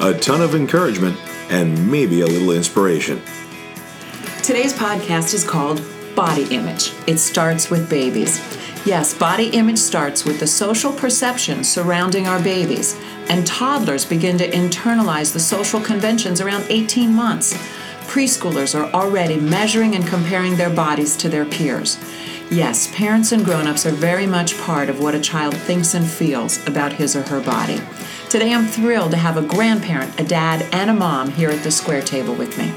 a ton of encouragement, and maybe a little inspiration. Today's podcast is called Body Image. It starts with babies. Yes, body image starts with the social perception surrounding our babies, and toddlers begin to internalize the social conventions around 18 months. Preschoolers are already measuring and comparing their bodies to their peers. Yes, parents and grown ups are very much part of what a child thinks and feels about his or her body. Today I'm thrilled to have a grandparent, a dad, and a mom here at the square table with me.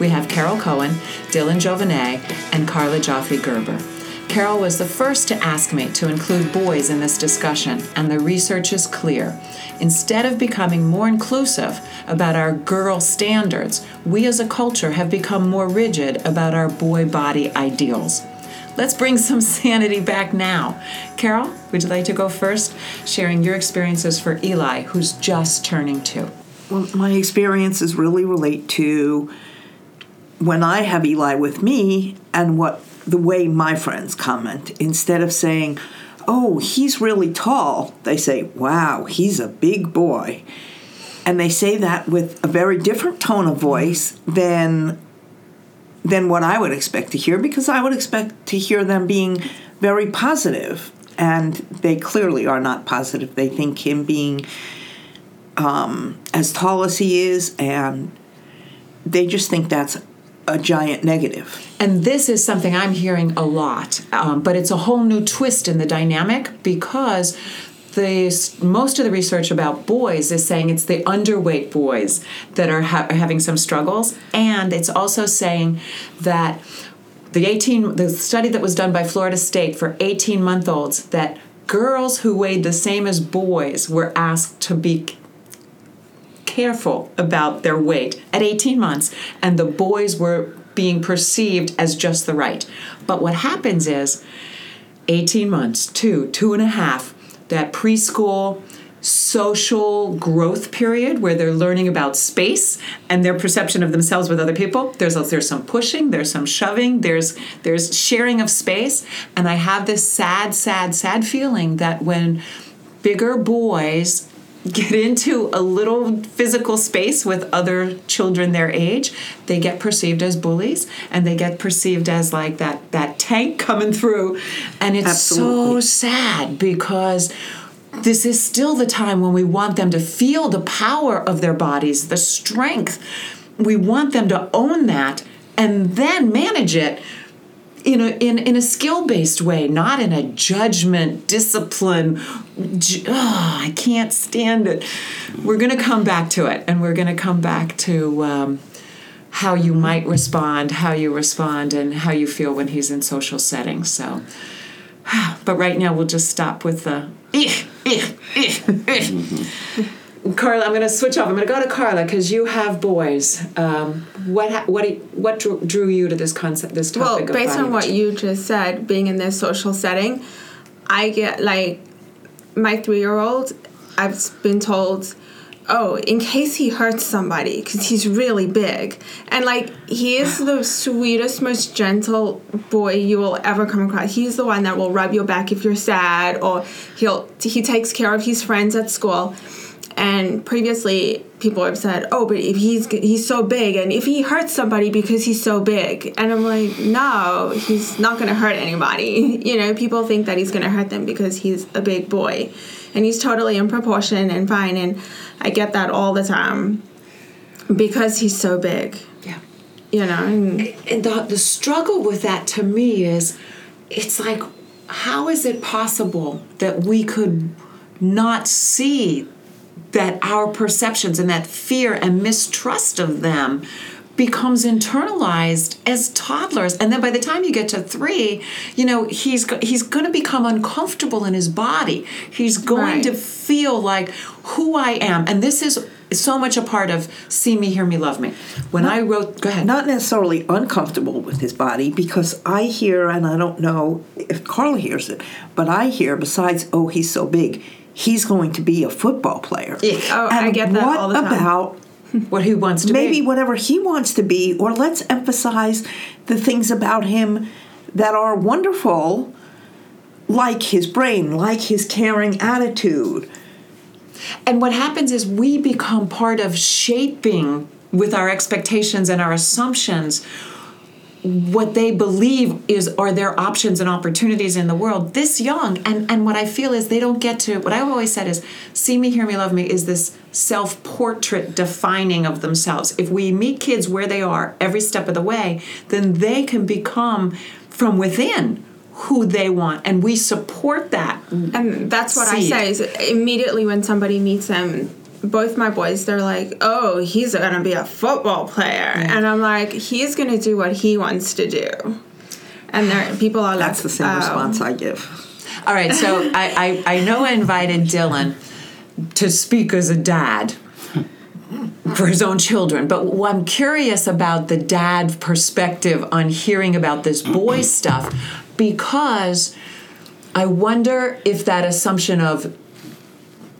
We have Carol Cohen, Dylan Jovanet, and Carla Joffrey Gerber. Carol was the first to ask me to include boys in this discussion, and the research is clear. Instead of becoming more inclusive about our girl standards, we as a culture have become more rigid about our boy body ideals. Let's bring some sanity back now. Carol, would you like to go first, sharing your experiences for Eli, who's just turning two? Well, my experiences really relate to when I have Eli with me and what the way my friends comment. Instead of saying, oh, he's really tall, they say, wow, he's a big boy. And they say that with a very different tone of voice than than what I would expect to hear because I would expect to hear them being very positive, and they clearly are not positive. They think him being um, as tall as he is, and they just think that's a giant negative. And this is something I'm hearing a lot, um, but it's a whole new twist in the dynamic because the most of the research about boys is saying it's the underweight boys that are, ha- are having some struggles, and it's also saying that the 18 the study that was done by Florida State for 18 month olds that girls who weighed the same as boys were asked to be careful about their weight at 18 months, and the boys were being perceived as just the right. But what happens is 18 months, two, two and a half, that preschool social growth period where they're learning about space and their perception of themselves with other people there's there's some pushing there's some shoving there's there's sharing of space. And i have this sad sad sad feeling that when bigger boys get into a little physical space with other children their age they get perceived as bullies and they get perceived as like that that tank coming through. And it's Absolutely. so sad because this is still the time when we want them to feel the power of their bodies the strength. We want them to own that and then manage it in a in, in a skill based way, not in a judgment, discipline. Oh, I can't stand it. We're going to come back to it, and we're going to come back to um, how you might respond, how you respond, and how you feel when he's in social settings. So, but right now we'll just stop with the. Eh, eh, eh, mm-hmm. Carla, I'm going to switch off. I'm going to go to Carla because you have boys. Um, what what what drew, drew, you to this concept, this topic? Well, based on what you just said, being in this social setting, I get like my three year old. I've been told, oh, in case he hurts somebody, because he's really big, and like he is the sweetest, most gentle boy you will ever come across. He's the one that will rub your back if you're sad, or he'll he takes care of his friends at school and previously, people have said, "Oh, but if he's he's so big, and if he hurts somebody because he's so big," and I'm like, "No, he's not going to hurt anybody." You know, people think that he's going to hurt them because he's a big boy, and he's totally in proportion and fine, and I get that all the time. because he's so big. Yeah. You know, and And the, the struggle with that to me is it's like, how is it possible that we could not see that our perceptions and that fear and mistrust of them becomes internalized as toddlers. And then by the time you get to 3 you know he's go- he's going to become uncomfortable in his body. He's going Right. to feel like who I am. And this is so much a part of see me hear me love me. When I wrote go ahead. not necessarily uncomfortable with his body because I hear, and I don't know if Carla hears it, but I hear besides, oh, he's so big, he's going to be a football player. Yeah. Oh, I And get that what all the time. about what he wants to be? maybe be whatever he wants to be, or let's emphasize the things about him that are wonderful, like his brain, like his caring attitude. And what happens is we become part of shaping with our expectations and our assumptions what they believe is are their options and opportunities in the world this young and and what i feel is they don't get to what i've always said is see me hear me love me is this self-portrait defining of themselves if we meet kids where they are every step of the way then they can become from within who they want and we support that and that's what Seed. I say is immediately when somebody meets them. Both my boys, they're like, "Oh, he's gonna be a football player," and I'm like, "He's gonna do what he wants to do." And there, people are like, That's the same "Oh." response I give. All right, so I, I, I know I invited Dylan to speak as a dad for his own children, but I'm curious about the dad perspective on hearing about this boy stuff because I wonder if that assumption of is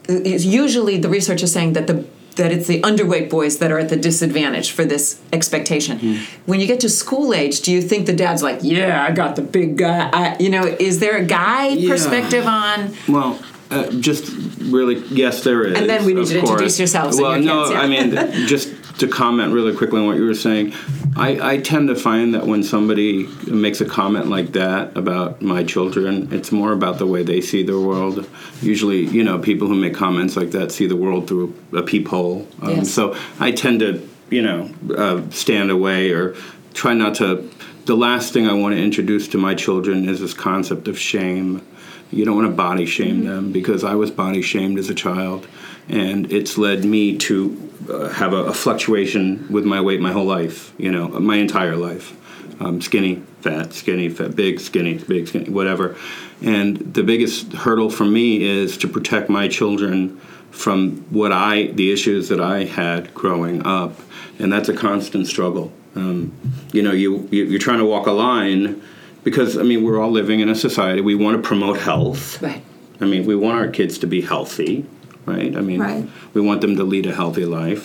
usually the research is saying that the that it's the underweight boys that are at the disadvantage for this expectation. When you get to school age, do you think the dad's like, "Yeah, I got the big guy"? I, you know, is there a guy Yeah. perspective on? Well, uh, just really, yes, there is. And then we need you to introduce course. yourselves and Well, your no, kids, yeah. I mean, just to comment really quickly on what you were saying, I, I tend to find that when somebody makes a comment like that about my children, it's more about the way they see the world. Usually, you know, people who make comments like that see the world through a peephole. Um, Yes. So I tend to, you know, uh, stand away or try not to. The last thing I want to introduce to my children is this concept of shame. You don't want to body shame them because I was body shamed as a child, and it's led me to uh, have a, a fluctuation with my weight my whole life. You know, my entire life. Um, skinny, fat, skinny, fat, big, skinny, big, skinny, whatever. And the biggest hurdle for me is to protect my children from what I, the issues that I had growing up, and that's a constant struggle. Um, you know, you, you you're trying to walk a line because I mean we're all living in a society. We want to promote health. Right. I mean, we want our kids to be healthy, right? I mean, Right. we want them to lead a healthy life.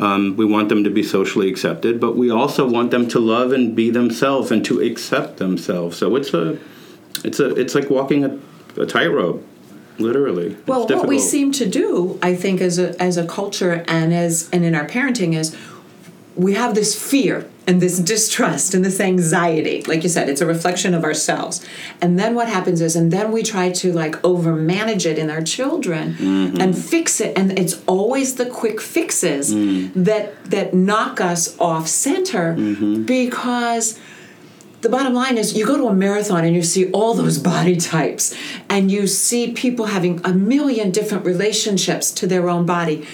Um, we want them to be socially accepted, but we also want them to love and be themselves and to accept themselves. So it's a, it's a, it's like walking a, a tightrope, literally. Well, what we seem to do, I think, as a as a culture and as and in our parenting is we have this fear and this distrust and this anxiety. Like you said, it's a reflection of ourselves. And then what happens is, and then we try to like over manage it in our children mm-hmm. and fix it. And it's always the quick fixes mm. that that knock us off center mm-hmm. because the bottom line is you go to a marathon and you see all those body types and you see people having a million different relationships to their own body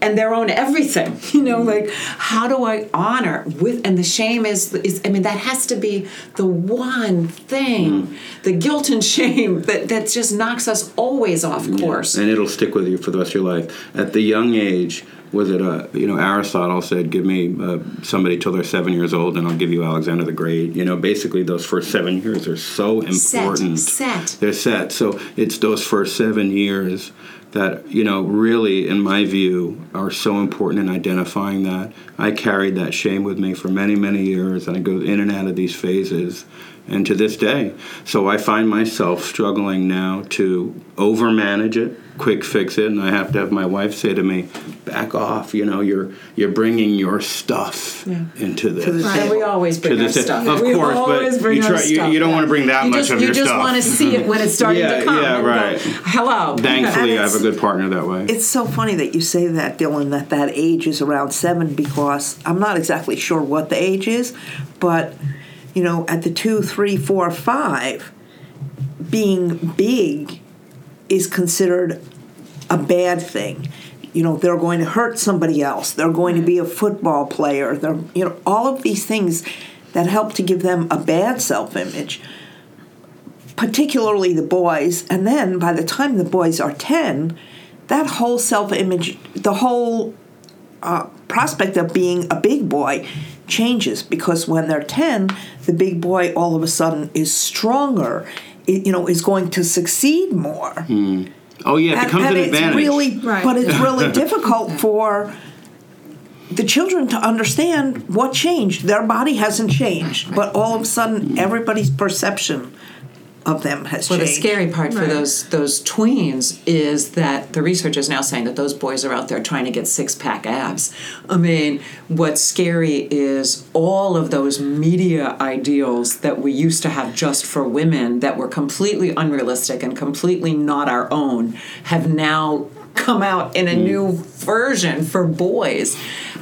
and their own everything you know like how do i honor with and the shame is is i mean that has to be the one thing the guilt and shame that that just knocks us always off course and it'll stick with you for the rest of your life. At the young age, was it uh, you know Aristotle said, "Give me uh, somebody till they're seven years old, and I'll give you Alexander the Great." You know, basically those first seven years are so Set, important. set. They're set. So it's those first seven years that you know really, in my view, are so important in identifying that. I carried that shame with me for many, many years, and I go in and out of these phases. And to this day. So I find myself struggling now to overmanage it, quick fix it, and I have to have my wife say to me, "Back off! You know, you're you're bringing your stuff into this." the And we always bring To our stuff. of we course, but you try- you- stuff, you don't yeah. wanna bring that you much just, of you your just want to see it when it's starting Yeah, to come. yeah, and go, right. Hello. Thankfully, I have a good partner that way. It's so funny that you say that, Dylan, that that age is around seven because I'm not exactly sure what the age is, but, you know, at the two, three, four, five, being big is considered a bad thing. You know, they're going to hurt somebody else. They're going to be a football player. They're, you know, all of these things that help to give them a bad self image particularly the boys. And then by the time the boys are 10, that whole self image, the whole uh, prospect of being a big boy changes because when they're 10, the big boy all of a sudden is stronger, i- you know, is going to succeed more. Hmm. oh yeah, it And, becomes and an it's advantage. really, Right. but it's really difficult for the children to understand what changed. Their body hasn't changed, but all of a sudden, hmm. everybody's perception of them has Well, the scary part for those those tweens is that the research is now saying that those boys are out there trying to get six pack abs. I mean, what's scary is all of those media ideals that we used to have just for women that were completely unrealistic and completely not our own have now come out in a mm. new version for boys,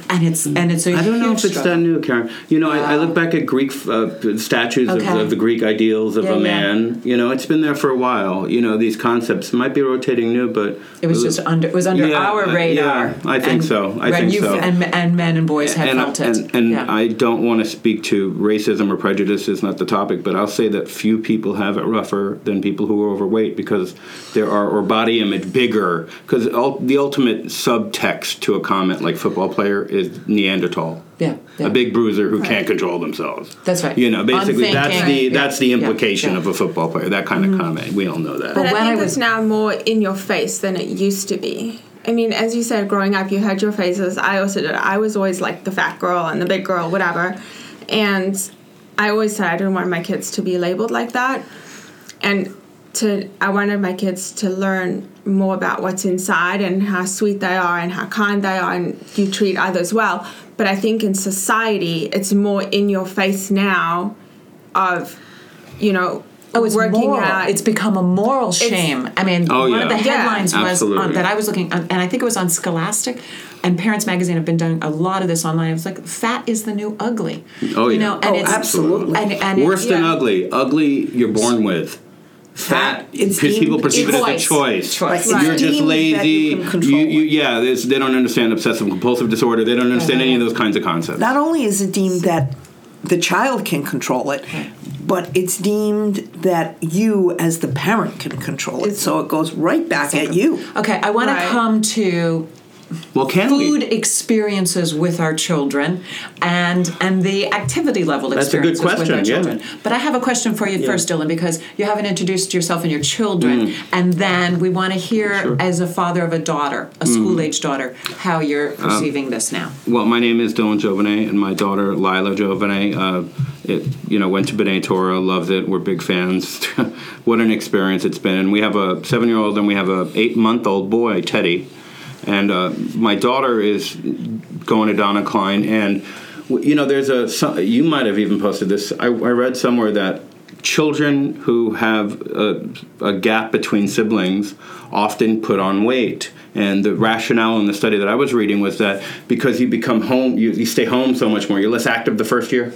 and it's and it's a I don't know if it's struggle. that new, Karen. You know, I, I look back at Greek uh, statues Okay. of, of the Greek ideals of Yeah, a yeah. man. You know, it's been there for a while. You know, these concepts might be rotating new, but It was just under it was under Yeah, our radar. yeah, I think and- so. I and think so. And, and men and boys had and, felt it. and, and yeah. I don't want to speak to racism or prejudice is not the topic, but I'll say that few people have it rougher than people who are overweight because there are or body image bigger because the ultimate subtext to a comment like football player is Neanderthal. Yeah, yeah. A big bruiser who can't control themselves. That's right. You know, basically that's Unthinking. the Yeah, that's the implication yeah. of a football player. That kind of mm-hmm. comment. We all know that. But when I I think was- it's now more in your face than it used to be. I mean, as you said, growing up, you had your phases. I also did. I was always like the fat girl and the big girl, whatever. And I always said I didn't want my kids to be labeled like that. And to I wanted my kids to learn more about what's inside and how sweet they are and how kind they are and you treat others well. But I think in society, it's more in your face now of, you know, Oh, it's working moral. out. It's become a moral shame. I mean, Oh, one of yeah. the Yeah. headlines was um, on, that I was looking, on, and I think it was on Scholastic, and Parents Magazine have been doing a lot of this online. It was like, "Fat is the new ugly." Oh, you yeah. know, and Oh, it's absolutely. And, and Worse it, than yeah. ugly. Ugly you're born with. Fat, because people perceive it as a Choice. choice. Choice. Right. You're just deemed that you lazy. You, you, yeah, they don't understand obsessive compulsive disorder. They don't understand any of uh-huh. those kinds of concepts. Not only is it deemed that the child can control it, but it's deemed that you, as the parent, can control it. So it goes right back at you. Okay, I want Right. to come to well, can food we? experiences with our children and and the activity level That's a good experiences with our question, yeah. children. But I have a question for you first, Dylan, because you haven't introduced yourself and your children, and then we want to hear, Mm. Sure. Mm. as a father of a daughter, a school age daughter, how you're Um, this now. Well, my name is Dylan Jovanet, and my daughter Lila Jovanet. Uh, it, you know, went to B'nai Torah, loved it. We're big fans. what an experience it's been. And we have a seven-year-old and we have a eight-month-old boy, Teddy. And uh, my daughter is going to Donna Klein, and you know, there's a. You might have even posted this. I, I read somewhere that children who have a, a gap between siblings often put on weight. And the rationale in the study that I was reading was that because you become home, you, you stay home so much more, you're less active the first year.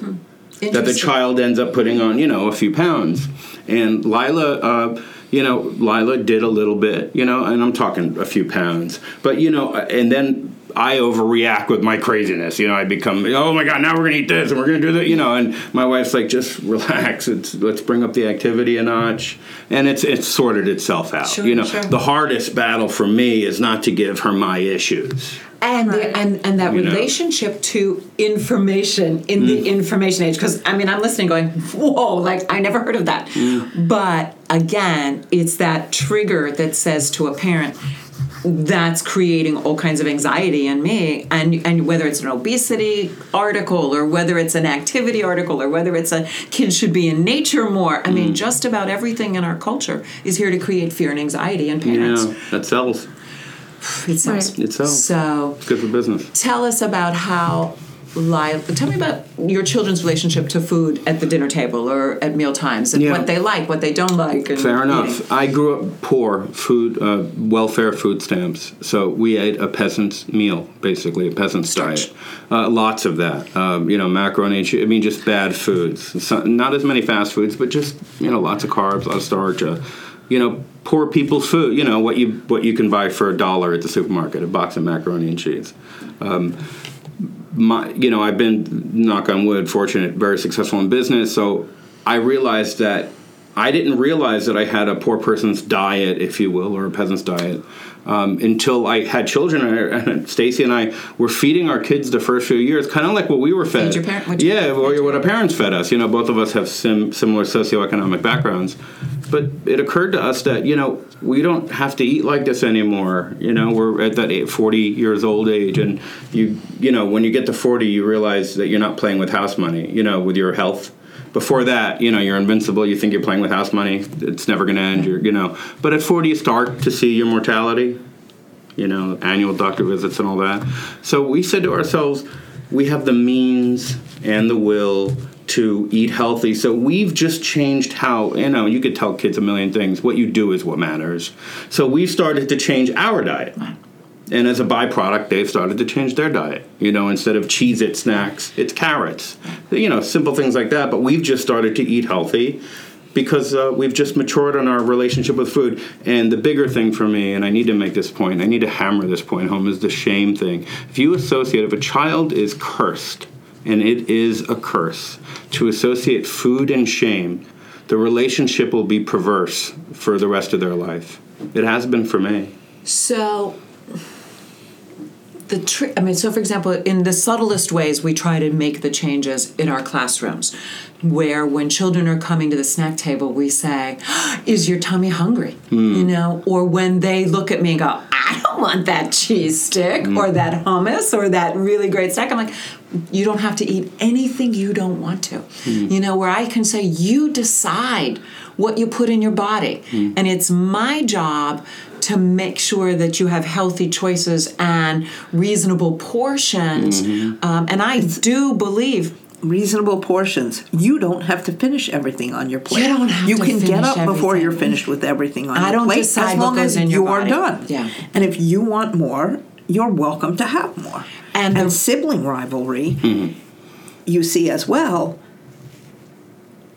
That the child ends up putting on, you know, a few pounds. And Lila, uh, you know, Lila did a little bit, you know, and I'm talking a few pounds. But, you know, and then I overreact with my craziness. You know, I become, oh my God, now we're going to eat this and we're going to do that, you know. And my wife's like, just relax. It's, let's bring up the activity a notch. And it's, it's sorted itself out. Sure, you know, sure. the hardest battle for me is not to give her my issues. and the, and and that You know. relationship to information in Mm. the information age because i mean i'm listening going whoa like i never heard of that Mm. but again it's that trigger that says to a parent that's creating all kinds of anxiety in me and and whether it's an obesity article or whether it's an activity article or whether it's a kids should be in nature more i mean Mm. just about everything in our culture is here to create fear and anxiety in parents Yeah, that sells. it sells. Right. It sells. so It's good for business. tell us about how Lyle, tell me about your children's relationship to food at the dinner table or at meal times and Yeah. what they like, what they don't like. And Fair enough. eating. I grew up poor, food, uh, welfare food stamps. So we ate a peasant's meal, basically a peasant's Starch. diet. Uh, lots of that. Um, you know, macaroni. I mean, just bad foods. So, not as many fast foods, but just you know, lots of carbs, a lot of starch. Uh, you know, poor people's food. You know what you what you can buy for a dollar at the supermarket: a box of macaroni and cheese. My you know I've been knock on wood fortunate very successful in business. So I realized that I didn't realize that I had a poor person's diet if you will or a peasant's diet um, until I had children and, and Stacy and I were feeding our kids the first few years kind of like what we were fed. Your parent- what yeah or what our parents. fed us. You know both of us have sim- similar socioeconomic backgrounds. But it occurred to us that you know we don't have to eat like this anymore. You know we're at that eight- 40 years old age and you you know when you get to 40 you realize that you're not playing with house money you know with your health before that you know you're invincible you think you're playing with house money it's never going to end you're, you know but at 40 you start to see your mortality you know, annual doctor visits and all that. So we said to ourselves, we have the means and the will to eat healthy. So we've just changed how, you know, you could tell kids a million things. What you do is what matters. So we've started to change our diet. And as a byproduct, they've started to change their diet. You know, instead of Cheez It snacks, it's carrots. You know, simple things like that. But we've just started to eat healthy because uh, we've just matured on our relationship with food. And the bigger thing for me, and I need to make this point, I need to hammer this point home, is the shame thing. If you associate, if a child is cursed, and it is a curse, to associate food and shame, the relationship will be perverse for the rest of their life. It has been for me. So the tri- I mean, so for example, in the subtlest ways, we try to make the changes in our classrooms, where when children are coming to the snack table, we say, "Is your tummy hungry?" Mm. You know, or when they look at me and go, "I don't want that cheese stick mm. or that hummus or that really great snack," I'm like, "You don't have to eat anything you don't want to." Mm. You know, where I can say, "You decide." What you put in your body. And it's my job to make sure that you have healthy choices and reasonable portions. Um, and I do believe reasonable portions. You don't have to finish everything on your plate. You don't have You to can get up before you're finished with everything on I your don't plate as long as you're body. done. Yeah. And if you want more, you're welcome to have more. And And, the- sibling rivalry, you see as well.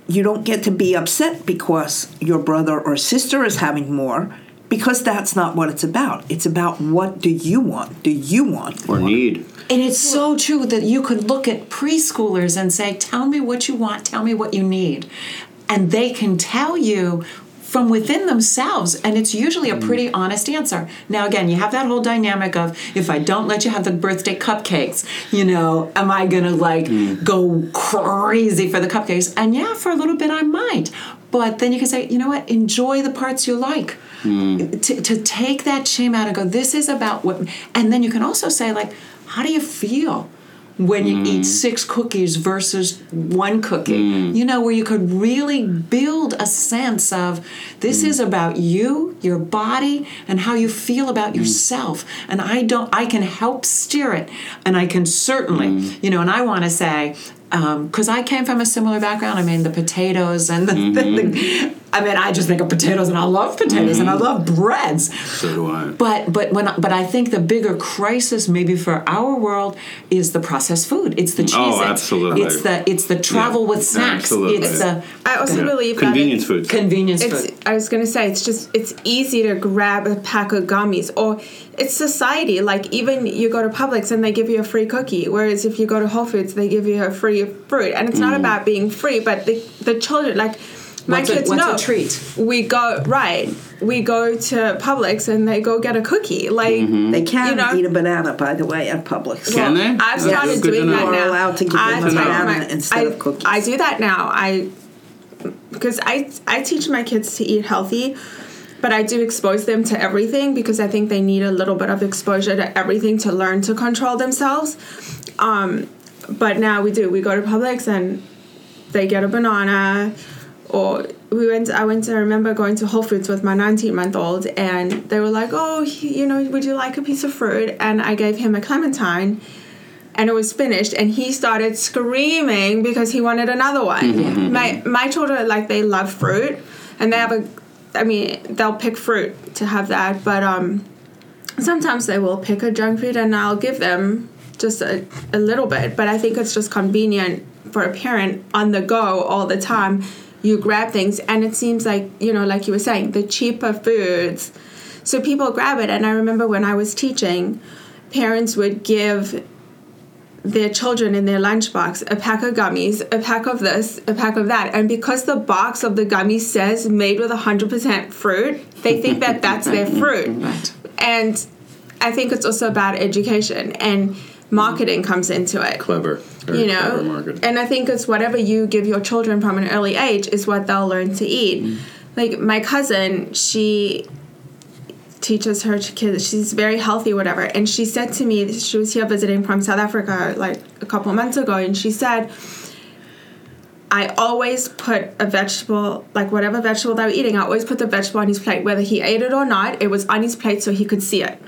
You don't get to be upset because your brother or sister is having more because that's not what it's about. It's about what do you want? Do you want Or need. And it's so true that you could look at preschoolers and say, Tell me what you want, tell me what you need. And they can tell you from within themselves, and it's usually a mm. pretty honest answer. Now, again, you have that whole dynamic of if I don't let you have the birthday cupcakes, you know, am I gonna like mm. go crazy for the cupcakes? And yeah, for a little bit I might. But then you can say, you know what, enjoy the parts you like. Mm. To, to take that shame out and go, this is about what, and then you can also say, like, how do you feel when you eat mm. six cookies versus one cookie? Mm. You know, where you could really build a sense of this mm. is about you, your body, and how you feel about yourself. And I don't, I can help steer it. And I can certainly, you know, and I want to say, um, because I came from a similar background. I mean, the potatoes and the, the, mm-hmm. I mean, I just think of potatoes, and I love potatoes, and I mm-hmm. love breads. So do I. But but when but I think the bigger crisis maybe for our world is the processed food. It's the mm. oh, cheese. Oh, absolutely. It's the it's the travel Yeah, with snacks. absolutely. It's the I also Yeah. believe Convenience food. convenience it's, food. I was gonna say it's just it's easy to grab a pack of gummies or it's society like even you go to Publix and they give you a free cookie whereas if you go to Whole Foods they give you a free fruit and it's not mm. about being free but the the children like my What's a- kids what's a treat? we go right we go to Publix and they go get a cookie like They can you know, eat a banana, by the way, at Publix. Can they? I've started good to doing that now. allowed to give them I've a told banana instead I, of cookies. I do that now. I because I I teach my kids to eat healthy, but I do expose them to everything because I think they need a little bit of exposure to everything to learn to control themselves. Um, but now we do. We go to Publix and they get a banana, or we went. I went. to I remember going to Whole Foods with my 19 month old, and they were like, "Oh, you know, would you like a piece of fruit?" And I gave him a clementine and it was finished and he started screaming because he wanted another one mm-hmm, mm-hmm, mm-hmm. my my children like they love fruit and they have a i mean they'll pick fruit to have that but um sometimes they will pick a junk food and i'll give them just a, a little bit but i think it's just convenient for a parent on the go all the time you grab things and it seems like you know like you were saying the cheaper foods so people grab it and i remember when i was teaching parents would give their children in their lunchbox a pack of gummies, a pack of this, a pack of that. And because the box of the gummies says made with 100% fruit, they think that that's their fruit. Right. And I think it's also about education and marketing comes into it. Clever. You know, and I think it's whatever you give your children from an early age is what they'll learn to eat. Mm. Like my cousin, she teaches her kids she's very healthy whatever and she said to me she was here visiting from south africa like a couple months ago and she said i always put a vegetable like whatever vegetable they were eating i always put the vegetable on his plate whether he ate it or not it was on his plate so he could see it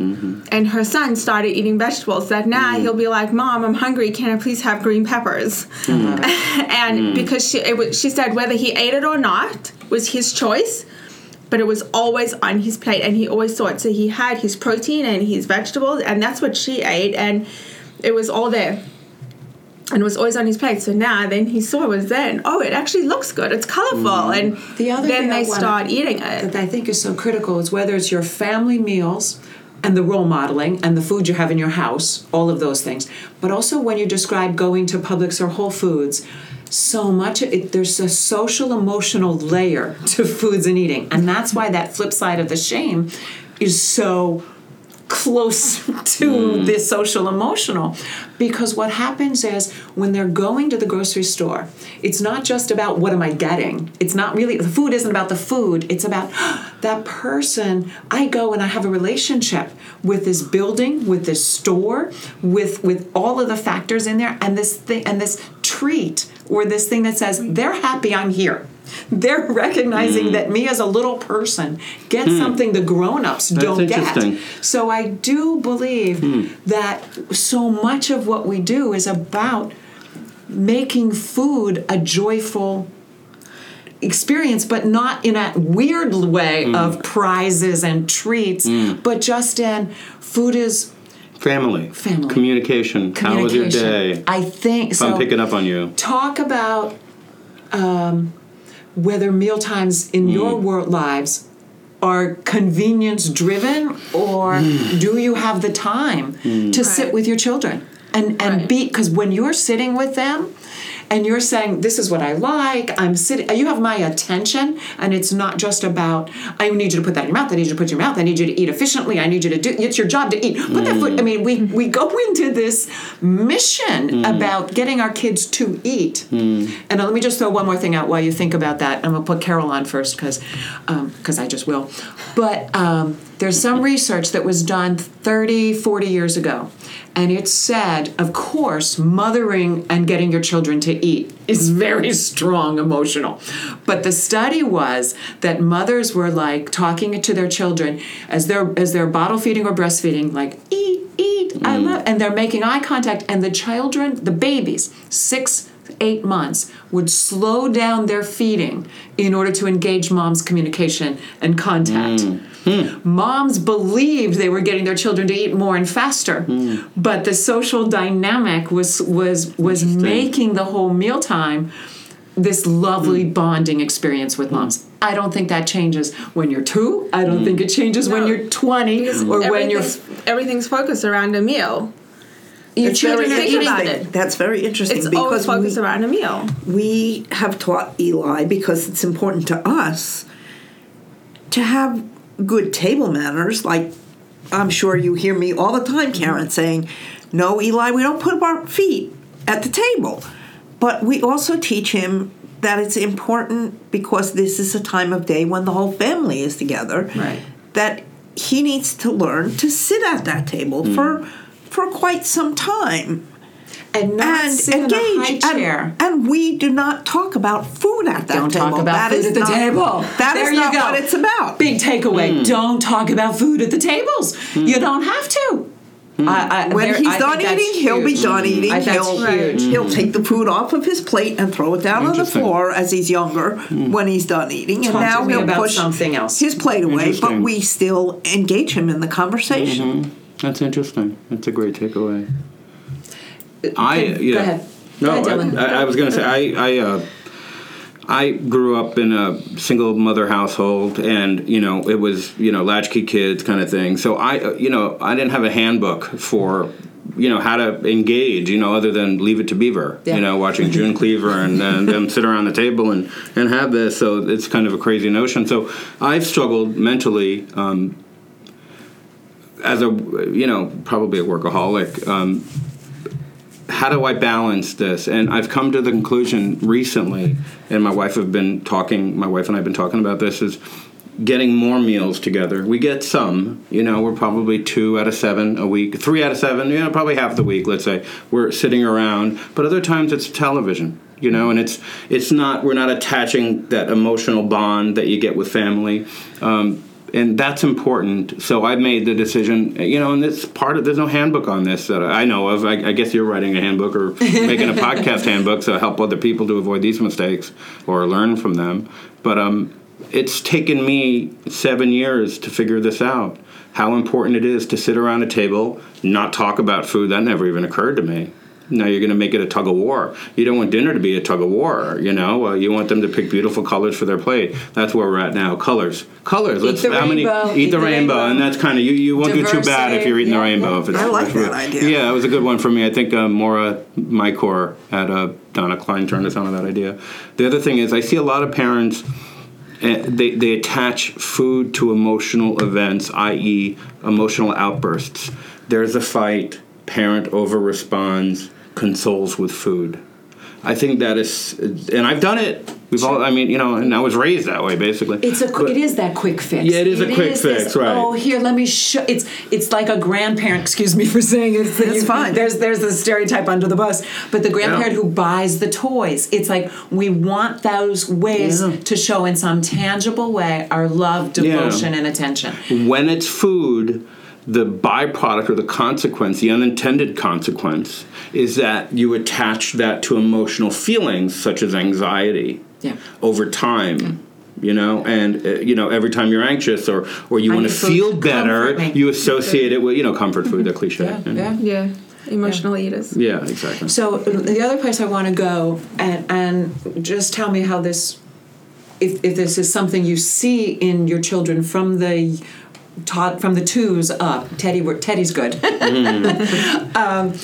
Mm-hmm. and her son started eating vegetables that now mm. he'll be like mom i'm hungry. Can i please have green peppers? Mm-hmm. And mm. because she it was, she said whether he ate it or not was his choice but it was always on his plate. And he always saw it so he had his protein and his vegetables and that's what she ate and it was all there. And it was always on his plate. So now then he saw it was there and oh it actually looks good. It's colorful. Mm-hmm. And The other then thing they wanna- start eating it. that I think is so critical is whether it's your family meals and the role modeling and the food you have in your house, all of those things, but also when you describe going to Publix or Whole Foods, so much it, there's a social emotional layer to foods and eating, and that's why that flip side of the shame is so close to hmm. the social emotional. Because what happens is when they're going to the grocery store it's not just about what am i getting? It's not really the food isn't about the food. It's about that person i go and i have a relationship with this building with this store with with all of the factors in there and this thing and this treat or this thing that says they're happy i'm here they're recognizing hmm. that me as a little person get hmm. something the grown-ups don't get so I do believe hmm. that so much of what we do is about making food a joyful experience, but not in a weird way of prizes and treats, but just in food is Family. Family. Communication. How was your day? I think If so. I'm picking up on you. talk about um, whether meal times in mm. your world lives are convenience driven or mm. do you have the time mm. to sit with your children? And and Right. be because when you're sitting with them and you're saying this is what I like. I'm sitting you have my attention and it's not just about I need you to put that in your mouth. I need you to put it in your mouth. I need you to eat efficiently. I need you to do it's your job to eat. Put that foot I mean we we go into this mission mm. about getting our kids to eat. Mm. And uh, let me just throw one more thing out while you think about that. I'm gonna put Carol on first because because um, I just will. But um, there's some research that was done 30 40 years ago and it said of course mothering and getting your children to eat is very strong emotional. But the study was that mothers were like talking to their children as they're as they're bottle feeding or breastfeeding like eat eat i mm. love and they're making eye contact and the children the babies six eight months would slow down their feeding in order to engage mom's communication and contact mm. Hmm. moms believed they were getting their children to eat more and faster. Hmm. But the social dynamic was was was making the whole mealtime this lovely hmm. bonding experience with moms. I don't think that changes when you're two. I don't think it changes when you're 20 or when you're everything's, everything's focused around a meal. Your It's very children are eating. About it. That's very interesting it's always because focused we, around a meal. we have taught Eli because it's important to us to have good table manners. Like I'm sure you hear me all the time, mm-hmm. Karen, saying, "No, Eli, we don't put our feet at the table." But we also teach him that it's important because this is a time of day when the whole family is together. Right. That he needs to learn to sit at that table mm-hmm. for for quite some time and not and sit in a high engage. chair. And, and we do not talk about food at that Don't table. talk about That food is at the not- table. That is there you not go. what it's about. Big takeaway: hmm. Don't talk about food at the tables. Hmm. You don't have to. Hmm. I, I, when there- he's I done eating, he'll be huge. done eating. I, that's he'll, huge. he'll take the food off of his plate and throw it down on the floor as he's younger when he's done eating. And Talk to now he'll about push something else. his plate away, but we still engage him in the conversation. Mm-hmm. That's interesting. That's a great takeaway. I Go yeah. ahead. No, Go ahead, I, I was going to say I I, uh, I grew up in a single mother household, and you know it was you know latchkey kids kind of thing. So I uh, you know I didn't have a handbook for you know how to engage you know other than leave it to beaver Yeah. you know watching june cleaver and, and them sit around the table and and have this so it's kind of a crazy notion so i've struggled mentally um, as a you know probably a workaholic um, how do I balance this? And I've come to the conclusion recently, and my wife have been talking. My wife and I have been talking about this is getting more meals together. We get some, you know, we're probably two out of seven a week, three out of seven, you know, probably half the week. Let's say we're sitting around, but other times it's television. You know, and it's it's not we're not attaching that emotional bond that you get with family. Um, and that's important. So I made the decision, you know, and it's part of. There's no handbook on this that I know of. I, I guess you're writing a handbook or making a podcast handbook to help other people to avoid these mistakes or learn from them. But um, it's taken me seven years to figure this out. How important it is to sit around a table, not talk about food. That never even occurred to me. Now you're going to make it a tug of war. You don't want dinner to be a tug of war. You know, uh, you want them to pick beautiful colors for their plate. That's where we're at now. Colors, colors. Let's the how many rainbow, eat, the, rainbow. and that's kind of you. You won't do too bad if you're eating the rainbow. yeah, If it's, I like if that idea. Yeah, it was a good one for me. I think uh, Maura Mycor at uh, Donna Klein turned us on to that idea. The other thing is, I see a lot of parents. uh, They, they attach food to emotional events, i.e., emotional outbursts. There's a fight, parent over responds, consoles with food. I think that is, and I've done it. We've all, I mean, you know, and I was raised that way, basically. It's a But- it is that quick fix. Yeah, it is a quick is fix, this, right. Oh, here, let me show. It's it's like a grandparent. Excuse me for saying it. That's fine. There's there's the stereotype under the bus, but the grandparent Yeah. who buys the toys. It's like we want those ways Yeah. to show in some tangible way our love, devotion, and attention. when it's food, the byproduct or the consequence, the unintended consequence, is that you attach that to emotional feelings such as anxiety Yeah. over time. You know, and uh, you know, every time you're anxious or or you want to feel better, you associate it with you know comfort food, the cliche. Yeah, And- yeah. Yeah, emotional eaters. yeah, exactly. So the other place I want to go and and just tell me how this if, if this is something you see in your children from the taught from the twos up. Teddy Teddy's good. Um,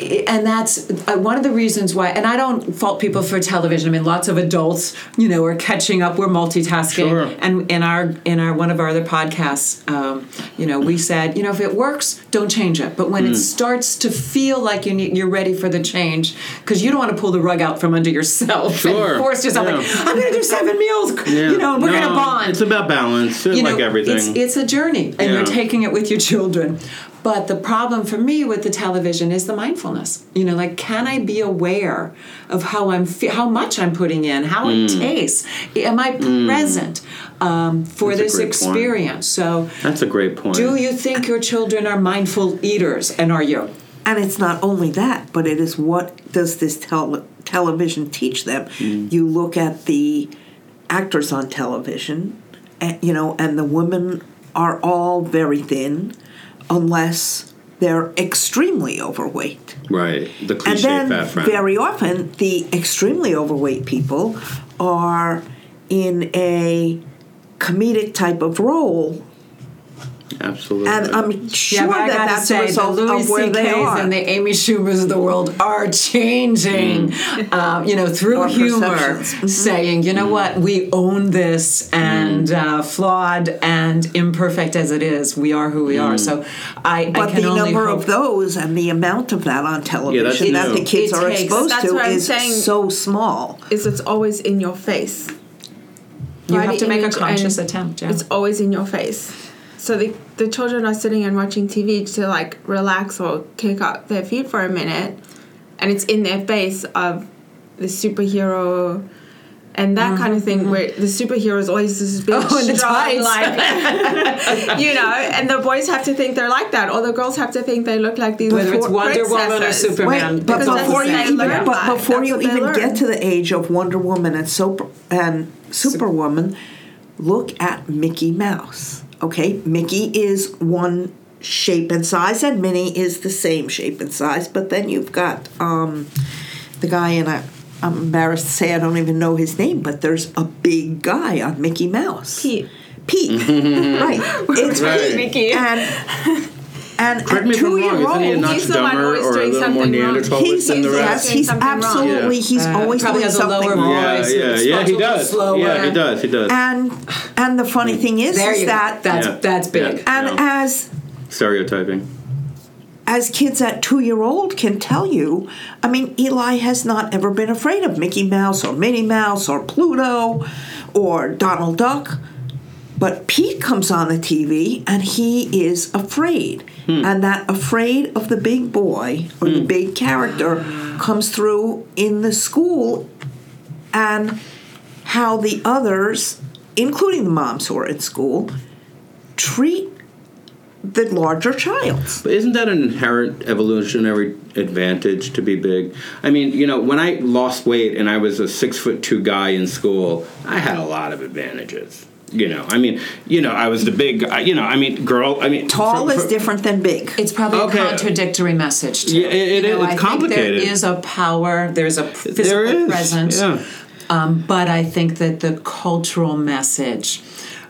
and that's uh, one of the reasons why and I don't fault people for television I mean lots of adults you know are catching up we're multitasking Sure. and in our in our one of our other podcasts um, you know we said you know if it works don't change it but when Hmm. it starts to feel like you need, you're ready for the change because you don't want to pull the rug out from under yourself Sure. and force yourself like Yeah. I'm going to do seven meals Yeah. you know we're going to No, bond It's about balance, you like know, everything. It's, it's a journey, and Yeah. you're taking it with your children. But the problem for me with the television is the mindfulness. You know, like can I be aware of how I'm, fe- how much I'm putting in, how it tastes? Am I present um, for Mm. That's this great point. experience? So, That's a great point. do you think your children are mindful eaters, and are you? And it's not only that, but it is what does this tel- television teach them? You look at the actors on television, and, you know, and the women are all very thin, unless they're extremely overweight. right? The And cliche then fat friend. very often the extremely overweight people are in a comedic type of role Absolutely. And I'm sure Yeah, that that's say, a result the Louis of where they C.K.'s are. and the Amy Schumers of the world are changing, um, you know, through Our humor, perceptions. Mhm. saying, you know what, we own this, and uh, flawed and imperfect as it is, we are who we are. So I, I but can the number hope of those and the amount of that on television that the kids It are takes- exposed to what I'm is saying. so small. is it's always in your face. you Body have to make a conscious attempt. Yeah. It's always in your face. So the the children are sitting and watching TV to like relax or kick up their feet for a minute, and it's in their face of the superhero. And that kind of thing, where the superhero is always this big, Mm-hmm, Oh, and strong, like, you know, and the boys have to think they're like that, or the girls have to think they look like these. Whether it's poor Wonder Woman or. Superman. Wait, but before you even thing. but before That's you what they even learn. get to the age of Wonder Woman and super and Superwoman, look at Mickey Mouse. Okay, Mickey is one shape and size, and Minnie is the same shape and size. But then you've got um, the guy in a. I'm embarrassed to say I don't even know his name, but there's a big guy on Mickey Mouse. Pete. Pete, right? It's Right. Pete, Mickey. and and Correct me if I'm two year wrong. Isn't he a old, He's the one dumber always or a doing little more something wrong. Neanderthal He's than the rest? yes, he's absolutely Yeah. he's Uh, always probably doing has a something lower wrong. voice. Yeah, yeah, yeah. He does. slower. Yeah, he does. He does. And and the funny thing is, There is that. That's Yeah. that's big. Yeah. and Yeah. as Stereotyping. as kids at two year old can tell you, I mean, Eli has not ever been afraid of Mickey Mouse or Minnie Mouse or Pluto or Donald Duck. But Pete comes on the TV and he is afraid. Hmm. And that afraid of the big boy or the hmm. big character comes through in the school and how the others, including the moms who are in school, treat the larger child. But isn't that an inherent evolutionary advantage to be big? I mean, you know, when I lost weight and I was a six foot two guy in school, I had a lot of advantages. You know, I mean, you know, I was the big, you know, I mean, girl, I mean, Tall for- is different than big. It's probably Okay. a contradictory message. Too. Yeah, it- it You know, It's I complicated. Think there is a power. There's a physical There is, presence. yeah. Um, but I think that the cultural message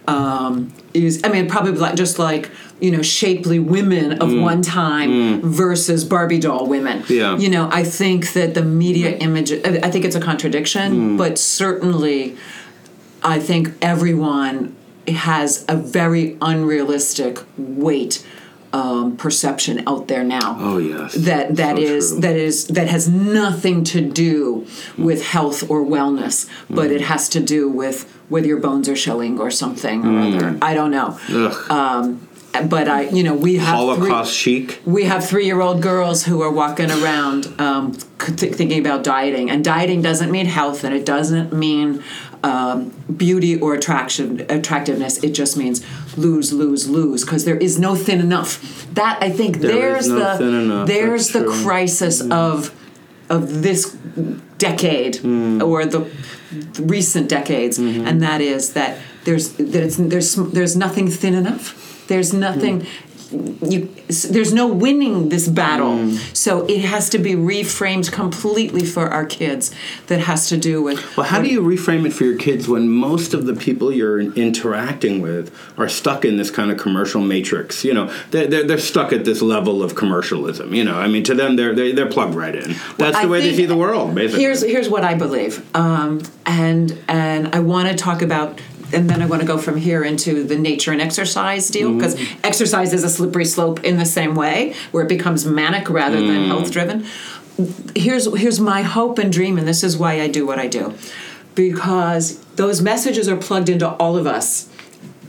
um, is. I mean, probably like just like you know, shapely women of one time versus Barbie doll women. Mm. Yeah. You know, I think that the media image. I I think it's a contradiction, Mm. but certainly, I think everyone has a very unrealistic weight um, perception out there now. Oh, yes. that that So is that is that has nothing to do with health or wellness, but Mm. it has to do with whether your bones are showing or something or Mm. other. I don't know. Ugh. Um, but I, you know, we have three- Holocaust chic. we have three-year-old girls who are walking around um, th- thinking about dieting, and dieting doesn't mean health, and it doesn't mean um, beauty or attraction attractiveness. It just means lose, lose, lose, because there is no thin enough. That I think There there's no the there's that's the true. Crisis of of this decade Mm. or the recent decades, Mm-hmm. and that is that there's that it's there's there's nothing thin enough. There's nothing. You, there's no winning this battle, Mm. so it has to be reframed completely for our kids. That has to do with Well, how do you reframe it for your kids when most of the people you're interacting with are stuck in this kind of commercial matrix? You know, they're, they're, they're stuck at this level of commercialism. You know, I mean, to them, they're, they're, they're plugged right in. That's I the way they see the world, basically. Here's here's what I believe, um, and and I want to talk about. And then I want to go from here into the nature and exercise deal because exercise is a slippery slope in the same way, where it becomes manic rather than health driven. Here's here's my hope and dream, and this is why I do what I do, because those messages are plugged into all of us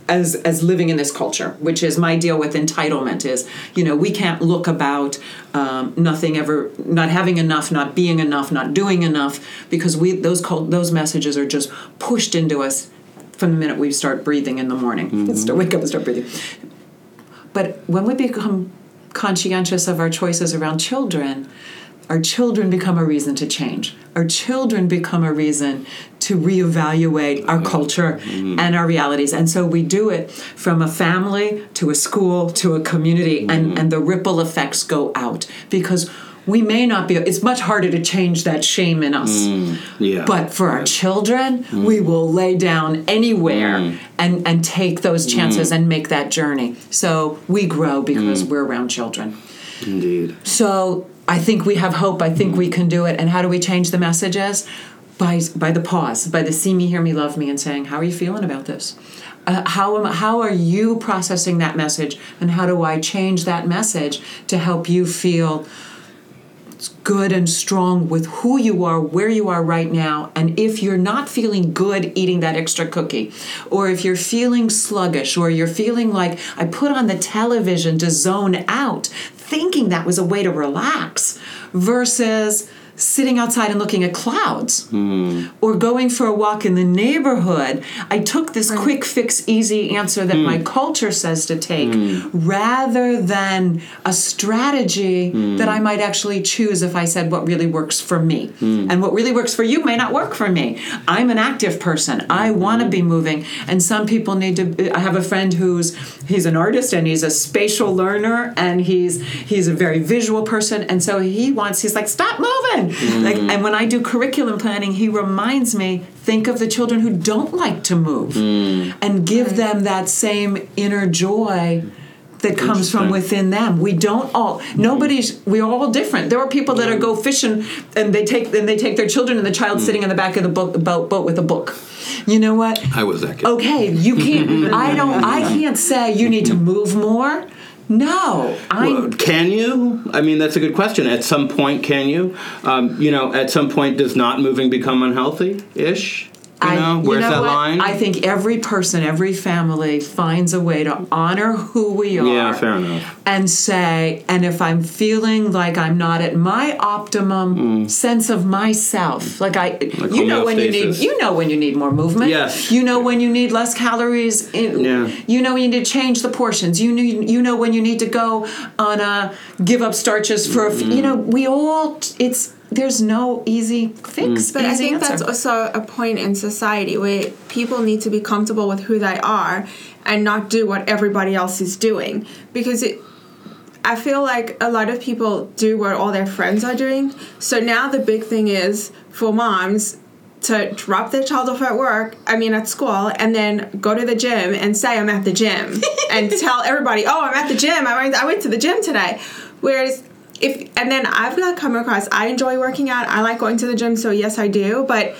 as as living in this culture, which is my deal with entitlement. Is you know we can't look about um, nothing ever, not having enough, not being enough, not doing enough, because we those cult, those messages are just pushed into us from the minute we start breathing in the morning. Mm-hmm. Start, wake up and start breathing. But when we become conscientious of our choices around children, our children become a reason to change. Our children become a reason to reevaluate our mm-hmm. culture mm-hmm. and our realities. And so we do it from a family to a school to a community, and, and the ripple effects go out because we may not be it's much harder to change that shame in us mm, yeah. but for our children mm. we will lay down anywhere mm. and and take those chances and make that journey so we grow because we're around children Indeed. so I think we have hope. I think we can do it. And how do we change the messages? By by the pause, by the see me, hear me, love me, and saying, "How are you feeling about this? Uh, how am how are you processing that message? And how do I change that message to help you feel?" Good and strong with who you are, where you are right now. And if you're not feeling good eating that extra cookie, or if you're feeling sluggish, or you're feeling like I put on the television to zone out, thinking that was a way to relax, versus sitting outside and looking at clouds or going for a walk in the neighborhood i took this quick fix easy answer that my mm. culture says to take mm. rather than a strategy mm. that i might actually choose if i said what really works for me. And what really works for you may not work for me. I'm an active person. I mm-hmm. want to be moving. And some people need to i have a friend who's he's an artist and he's a spatial learner and he's he's a very visual person. And so he wants he's like stop moving Mm. like and when i do curriculum planning he reminds me think of the children who don't like to move mm. and give them that same inner joy that comes from within them. We don't all mm. nobody's we're all different. There are people that are go fishing and they take and they take their children and the child sitting in the back of the boat, boat boat with a book. You know what? I was that kid. Okay, you can't I don't I can't say you need to move more. No, I Well, can you? I mean, that's a good question. At some point, can you? Um, you know, at some point, does not moving become unhealthy ish? You I- know, you where's know that what? line? I think every person, every family finds a way to honor who we are. Yeah, fair enough. And say, and if I'm feeling like I'm not at my optimum mm. sense of myself, like I, you know when you need, you know when you need more movement. Yes. You know when you need less calories. In, Yeah. You know when you need to change the portions. You need, you know when you need to go on a give up starches for a. f- mm. You know we all. It's there's no easy fix. Mm. But I think answer. that's also a point in society where people need to be comfortable with who they are and not do what everybody else is doing. Because it, I feel like a lot of people do what all their friends are doing. So now the big thing is for moms to drop their child off at work, I mean at school, and then go to the gym and say I'm at the gym and tell everybody, oh, I'm at the gym. I went, I went to the gym today. Whereas if and then I've not come across. I enjoy working out. I like going to the gym, so yes, I do. But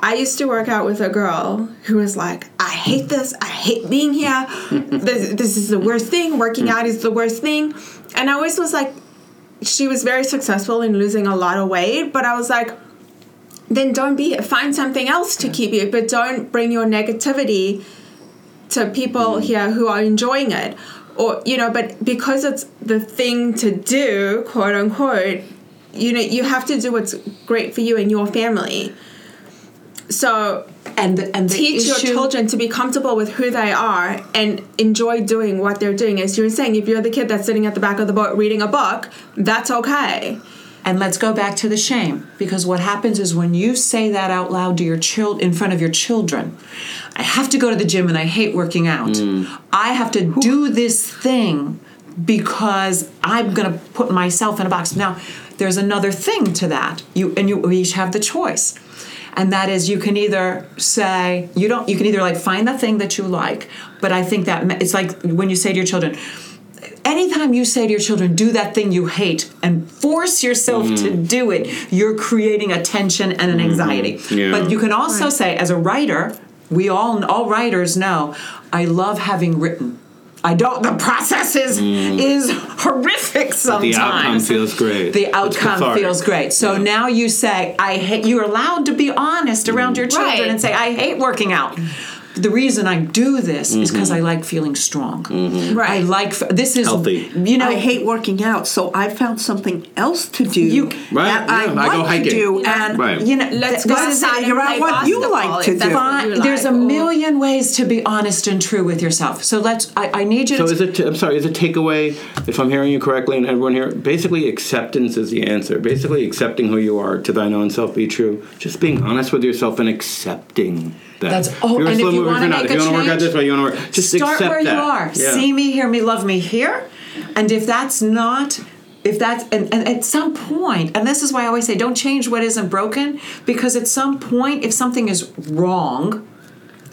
I used to work out with a girl who was like, I hate this. I hate being here. this, this is the worst thing. Working out is the worst thing. And I always was like, she was very successful in losing a lot of weight, but I was like, then don't be find something else to keep you, but don't bring your negativity to people mm-hmm. here who are enjoying it. Or, you know, but because it's the thing to do, quote unquote, you know, you have to do what's great for you and your family. So and the, and the teach your children to be comfortable with who they are and enjoy doing what they're doing. As you were saying, if you're the kid that's sitting at the back of the boat reading a book, that's okay. And let's go back to the shame because what happens is when you say that out loud to your child in front of your children, I have to go to the gym and I hate working out. Mm. I have to do this thing because I'm going to put myself in a box. Now, there's another thing to that. You and you each have the choice. And that is you can either say you don't you can either like find the thing that you like, but I think that it's like when you say to your children, anytime you say to your children, do that thing you hate and force yourself to mm-hmm. do it, you're creating a tension and an mm-hmm. anxiety. Yeah. But you can also say, as a writer, we all, all writers know, I love having written. I don't. The process is mm. is horrific sometimes. the outcome feels great. The outcome feels great. So now you say, I hate. You're allowed to be honest around mm. your children Right. and say, I hate working out. The reason I do this is because I mm-hmm. like feeling strong. Mm-hmm. Right. I like f- this is Healthy. You know, I hate working out, so I found something else to do You- Right, that I yeah, I want go to hiking. do, Yeah. and Right. you know. Let's th- go this is outside figure and out play what you basketball like to do. what fine. you There's a like, or- million ways to be honest and true with yourself. So let's. I, I need you So to. is it? I'm sorry. Is it takeaway? If I'm hearing you correctly, and everyone here, basically acceptance is the answer. Basically accepting who you are. To thine own self be true. Just being honest with yourself and accepting that. That's- oh, and if you wanna make a want to work out change, this way, you want to work. Just start where that. you are. Yeah. See me, hear me, love me here. And if that's not if that's and, and at some point and this is why i always say don't change what isn't broken because at some point if something is wrong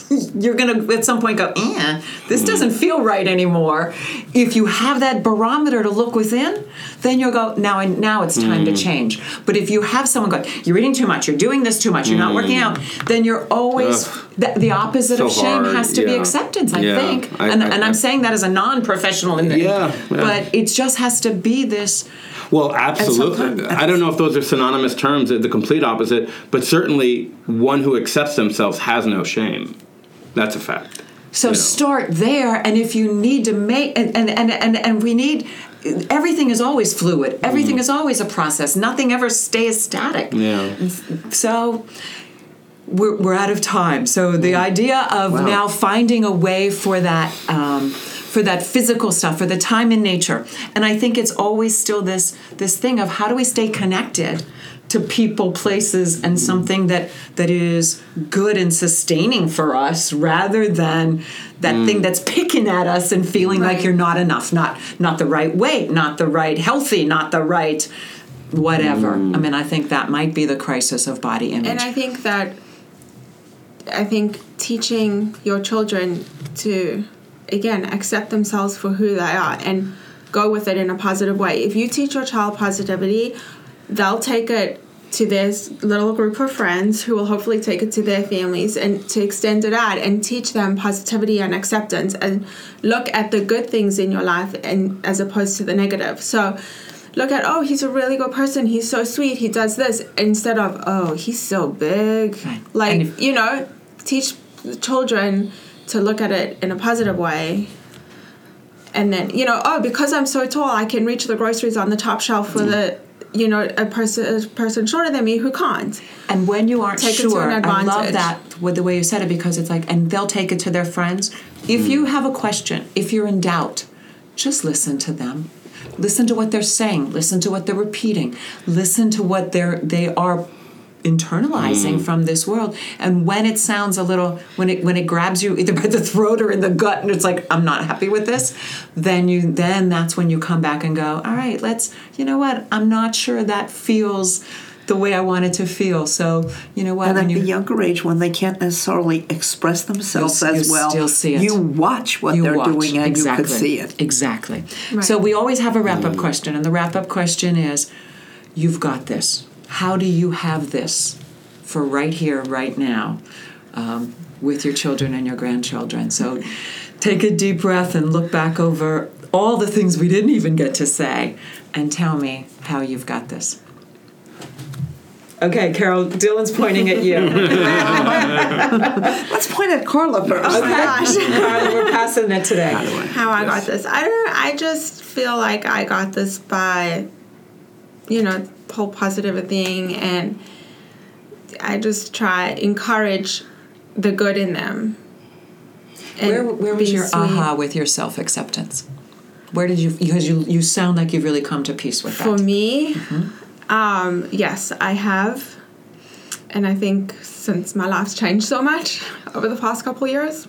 you're gonna at some point go eh this hmm. doesn't feel right anymore. If you have that barometer to look within then you'll go now I, now it's time to hmm. change. But if you have someone go you're eating too much you're doing this too much you're not working hmm. out then you're always the, the opposite of shame hard, has to be acceptance i Yeah. think. I- and, I- and i'm saying that as a non-professional in the, Yeah, yeah. but it just has to be this Well, absolutely. I don't know if those are synonymous terms, the complete opposite, but certainly one who accepts themselves has no shame. That's a fact. So you know. start there, and if you need to make, and and and and, and we need. Everything is always fluid. Everything is always a process. Nothing ever stays static. Mm. Yeah. So we're, we're out of time. So the idea of Wow. now finding a way for that um, for that physical stuff, for the time in nature, and I think it's always still this this thing of how do we stay connected to people, places, and something that that is good and sustaining for us, rather than that thing mm. that's picking at us and feeling like you're not enough, not not the right weight, not the right healthy, not the right whatever. Mm. I mean, I think that might be the crisis of body image. And I think that I think teaching your children to again accept themselves for who they are and go with it in a positive way. If you teach your child positivity, they'll take it to this little group of friends who will hopefully take it to their families and to extend it out and teach them positivity and acceptance and look at the good things in your life and as opposed to the negative. So look at oh he's a really good person. He's so sweet. He does this instead of oh he's so big. Right. like if- you know teach the children to look at it in a positive way. And then you know oh because i'm so tall i can reach the groceries on the top shelf for mm. the you know a person a person shorter than me who can't And when you aren't Take sure, I love that with the way you said it because it's like, and they'll take it to their friends. If hmm. you have a question, if you're in doubt, just listen to them. Listen to what they're saying. Listen to what they're repeating. Listen to what they're they are internalizing mm. from this world. And when it sounds a little when it when it grabs you either by the throat or in the gut and it's like I'm not happy with this, then you then that's when you come back and go, "All right, let's you know what? I'm not sure that feels the way I want it to feel." So, you know what? And when at you the younger age, when they can't necessarily express themselves You'll- as you well, still see it. you watch what you they're watch. doing and exactly. you could see it. Exactly. Right. So we always have a wrap up mm. question, and the wrap up question is You've got this. How do you have this for right here, right now, um, with your children and your grandchildren? So take a deep breath and look back over all the things we didn't even get to say and tell me how you've got this. Okay, Carol, Dylan's pointing at you. Let's point at Carla first. oh my gosh Carla, we're passing it today. how I got this. I don't. I just feel like I got this by, you know, whole positive thing, and I just try encourage the good in them. And Where, where was your sweet. aha with your self acceptance? Where did you because you you sound like you've really come to peace with that. For me, Mm-hmm. um, yes, I have, and I think since my life's changed so much over the past couple years,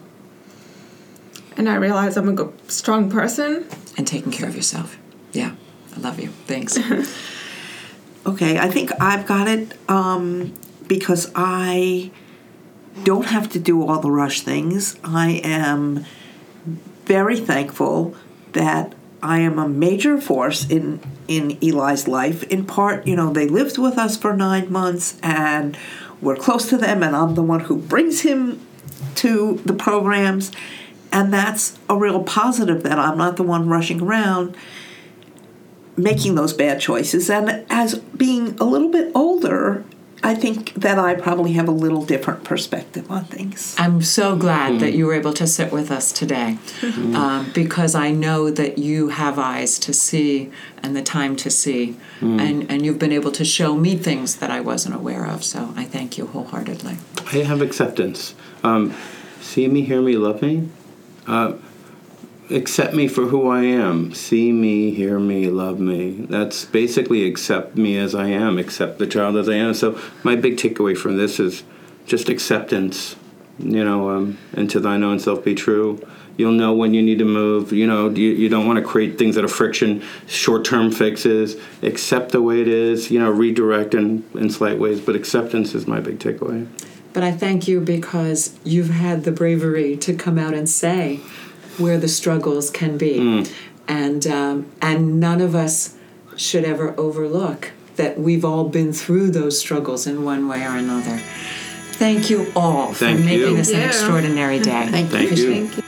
and I realize I'm a good, strong person. and taking care of yourself. Yeah, I love you. Thanks. Okay, I think I've got it um, because I don't have to do all the rush things. I am very thankful that I am a major force in in Eli's life. In part, you know, they lived with us for nine months, and we're close to them, and I'm the one who brings him to the programs, and that's a real positive that I'm not the one rushing around making those bad choices. And as being a little bit older, I think that I probably have a little different perspective on things. I'm so glad that you were able to sit with us today um, because I know that you have eyes to see and the time to see, and, and you've been able to show me things that I wasn't aware of. So I thank you wholeheartedly. I have acceptance. Um, see me, hear me, love me. Uh, accept me for who I am. See me, hear me, love me. That's basically accept me as I am, accept the child as I am. So my big takeaway from this is just acceptance. You know, um, and to thine own self be true. You'll know when you need to move. You know, you, you don't want to create things that are friction, short term fixes. Accept the way it is, you know, redirect in, in slight ways, but acceptance is my big takeaway. But I thank you because you've had the bravery to come out and say where the struggles can be, and um, and none of us should ever overlook that we've all been through those struggles in one way or another. Thank you all Thank for making you. this an extraordinary day. Thank you. You. Thank you.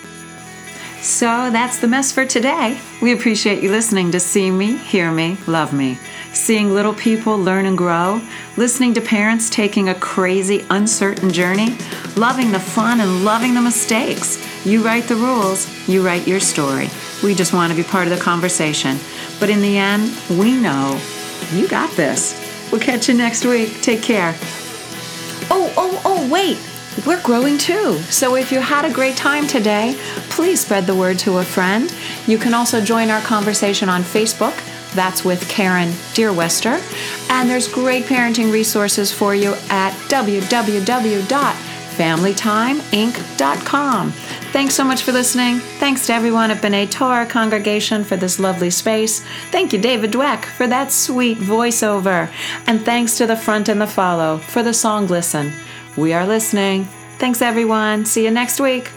So that's the mess for today. We appreciate you listening to See Me, Hear Me, Love Me. Seeing little people learn and grow, listening to parents taking a crazy, uncertain journey, loving the fun and loving the mistakes. You write the rules, you write your story. We just want to be part of the conversation. But in the end, we know you got this. We'll catch you next week. Take care. Oh, oh, oh, wait. We're growing too. So if you had a great time today, please spread the word to a friend. You can also join our conversation on Facebook. That's with Karen Deerwester. And there's great parenting resources for you at www.familytimeinc.com. Thanks so much for listening. Thanks to everyone at B'nai Torah congregation for this lovely space. Thank you, David Dweck, for that sweet voiceover. And thanks to the front and the follow for the song Listen. We are listening. Thanks, everyone. See you next week.